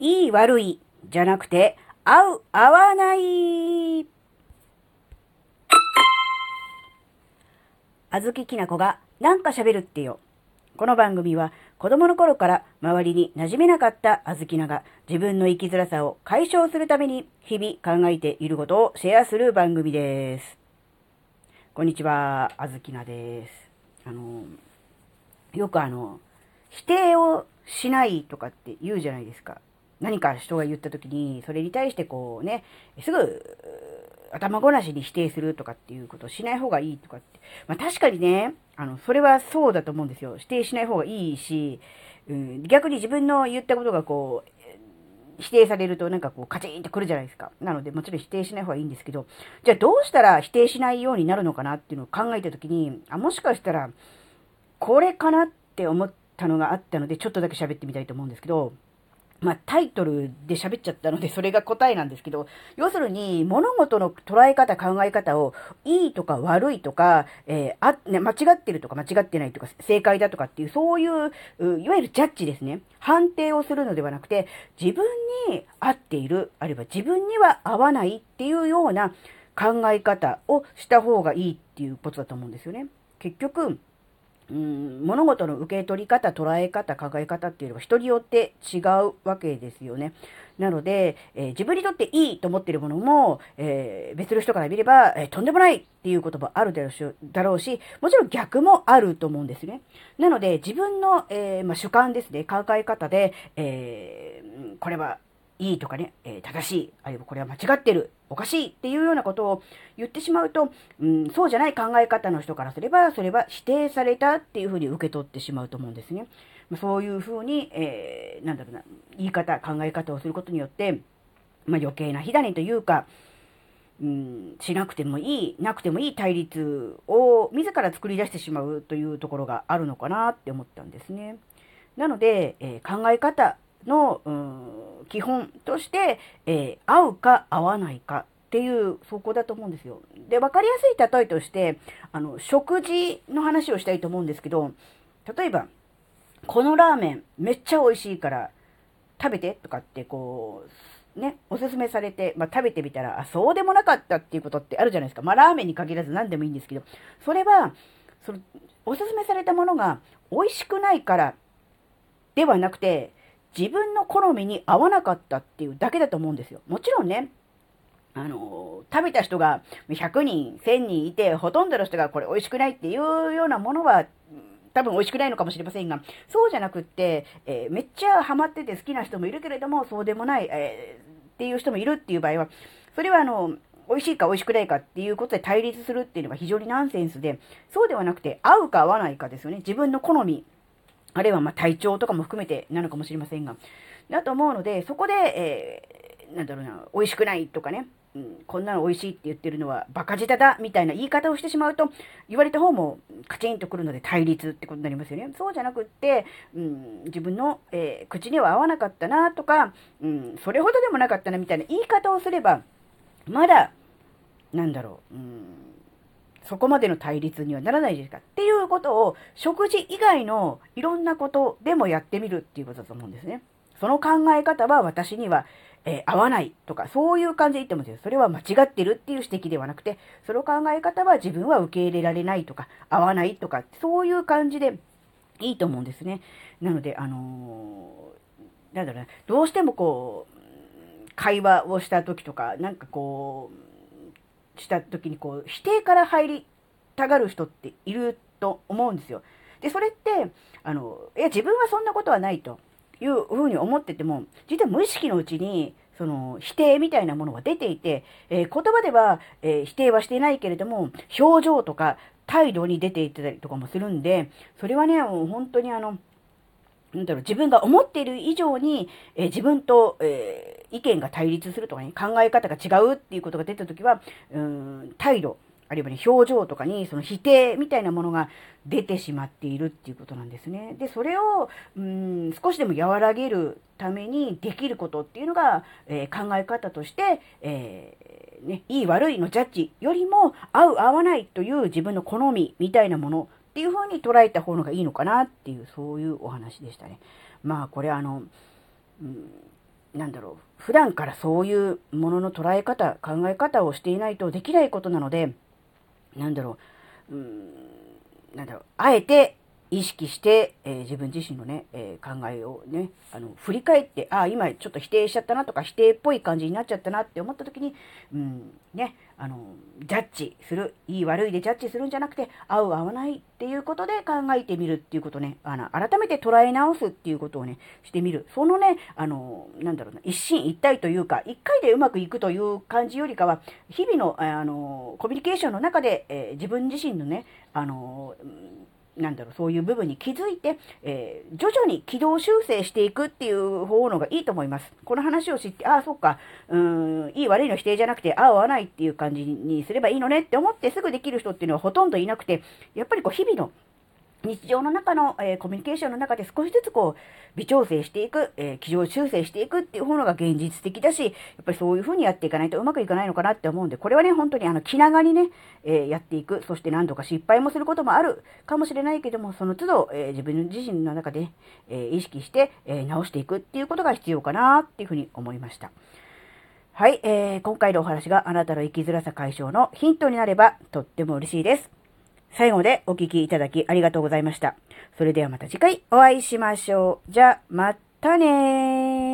いい悪いじゃなくて、合う合わない。あずききなこがなんか喋るってよ。この番組は子供の頃から周りに馴染めなかったあずきなが自分の生きづらさを解消するために日々考えていることをシェアする番組です。こんにちは、あずきなです。あの、よくあの、否定をしないとかって言うじゃないですか。何か人が言った時に、それに対してこうね、すぐ頭ごなしに否定するとかっていうことをしない方がいいとかって。まあ確かにね、あの、それはそうだと思うんですよ。否定しない方がいいし、うん、逆に自分の言ったことがこう、否定されるとなんかこうカチンとくるじゃないですか。なのでもちろん否定しない方がいいんですけど、じゃあどうしたら否定しないようになるのかなっていうのを考えたときに、あ、もしかしたら、これかなって思ったのがあったので、ちょっとだけ喋ってみたいと思うんですけど、まあ、タイトルで喋っちゃったので、それが答えなんですけど、要するに、物事の捉え方、考え方を、いいとか悪いとか、えーあ、ね、間違ってるとか間違ってないとか、正解だとかっていう、そういう、いわゆるジャッジですね。判定をするのではなくて、自分に合っている、あるいは自分には合わないっていうような考え方をした方がいいっていうことだと思うんですよね。結局、うん、物事の受け取り方、捉え方、考え方っていうのは人によって違うわけですよね。なので、えー自分にとっていいと思ってるものも、えー別の人から見れば、えーとんでもないっていう言葉あるだろうし、もちろん逆もあると思うんですね。なので、自分の、えまあ、主観ですね、考え方で、えこれはいいとかね、えー正しい、あるいはこれは間違ってる、おかしいっていうようなことを言ってしまうと、うん、そうじゃない考え方の人からすれば、それは否定されたっていうふうに受け取ってしまうと思うんですね。まそういうふうに、えーなんだろうな、言い方、考え方をすることによって、まあ、余計な火種というか、うん、しなくてもいい、なくてもいい対立を自ら作り出してしまうというところがあるのかなって思ったんですね。なので、えー考え方の、うん、基本として、えー合うか合わないかっていう、そこだと思うんですよ。で、わかりやすい例えとして、あの、食事の話をしたいと思うんですけど、例えば、このラーメンめっちゃ美味しいから食べてとかってこう、ね、おすすめされて、まあ、食べてみたら、あ、そうでもなかったっていうことってあるじゃないですか。まあ、ラーメンに限らず何でもいいんですけど、それは、その、おすすめされたものが美味しくないからではなくて、自分の好みに合わなかったっていうだけだと思うんですよ。もちろんね、あの、食べた人が100人、1000人いて、ほとんどの人がこれ美味しくないっていうようなものは、多分美味しくないのかもしれませんが、そうじゃなくって、えーめっちゃハマってて好きな人もいるけれども、そうでもない、えーっていう人もいるっていう場合は、それはあの、美味しいか美味しくないかっていうことで対立するっていうのは非常にナンセンスで、そうではなくて、合うか合わないかですよね。自分の好み、あるいはま体調とかも含めてなのかもしれませんが。だと思うので、そこで、えーなんだろうな、美味しくないとかね、うん、こんなの美味しいって言ってるのはバカ舌だみたいな言い方をしてしまうと、言われた方もカチンとくるので対立ってことになりますよね。そうじゃなくって、うん、自分の、えー口には合わなかったなとか、うん、それほどでもなかったなみたいな言い方をすれば、まだ、なんだろう、うん、そこまでの対立にはならないですか？っていうことを食事以外のいろんなことでもやってみるっていうことだと思うんですね。その考え方は私には、えー合わないとか、そういう感じで言ってもですよ。それは間違ってるっていう指摘ではなくて、その考え方は自分は受け入れられないとか、合わないとか、そういう感じでいいと思うんですね。なので、あのーなんだろうな、どうしてもこう、会話をした時とか、なんかこう、した時にこう、否定から入りたがる人っていると思うんですよ。で、それって、あの、いや、自分はそんなことはないというふうに思ってても、実は無意識のうちに、その、否定みたいなものが出ていて、えー言葉では、えー否定はしていないけれども、表情とか態度に出ていってたりとかもするんで、それはね、もう本当にあの、なんだろう、自分が思っている以上に、えー自分と、えー意見が対立するとかね、考え方が違うっていうことが出たときは、うん、態度、あるいはね、表情とかに、その否定みたいなものが出てしまっているっていうことなんですね。で、それを、うん、少しでも和らげるためにできることっていうのが、えー考え方として、えね、いい悪いのジャッジよりも、合う合わないという自分の好みみたいなものっていう風に捉えた方がいいのかなっていう、そういうお話でしたね。まあ、これあの、うんなんだろう、普段からそういうものの捉え方、考え方をしていないとできないことなので、なんだろう、うん、なんだろう、あえて意識して、えー、自分自身のね、えー、考えをね、あの、振り返って、ああ、今ちょっと否定しちゃったなとか、否定っぽい感じになっちゃったなって思った時に、うん、ね、あの、ジャッジする、いい悪いでジャッジするんじゃなくて、合う合わないっていうことで考えてみるっていうことね、あの、改めて捉え直すっていうことをね、してみる。そのね、あの、なんだろうな、一進一退というか、一回でうまくいくという感じよりかは、日々の、あの、コミュニケーションの中で、えー、自分自身のね、あの、なんだろう、そういう部分に気づいて、えー、徐々に軌道修正していくっていう方のがいいと思います。この話を知って、ああ、そうか、うん、いい悪いの否定じゃなくて、ああ、合わないっていう感じにすればいいのねって思ってすぐできる人っていうのはほとんどいなくて、やっぱりこう、日々の日常の中の、えー、コミュニケーションの中で少しずつこう、微調整していく、えー、軌道修正していくっていう方のが現実的だし、やっぱりそういう風にやっていかないとうまくいかないのかなって思うんで、これはね、本当にあの、気長にね、えー、やっていく。そして何度か失敗もすることもあるかもしれないけども、その都度、え自分自身の中で、え意識して、え直していくっていうことが必要かなっていうふうに思いました。はい、えー、今回のお話があなたの生きづらさ解消のヒントになればとっても嬉しいです。最後までお聴きいただきありがとうございました。それではまた次回お会いしましょう。じゃ、またねー。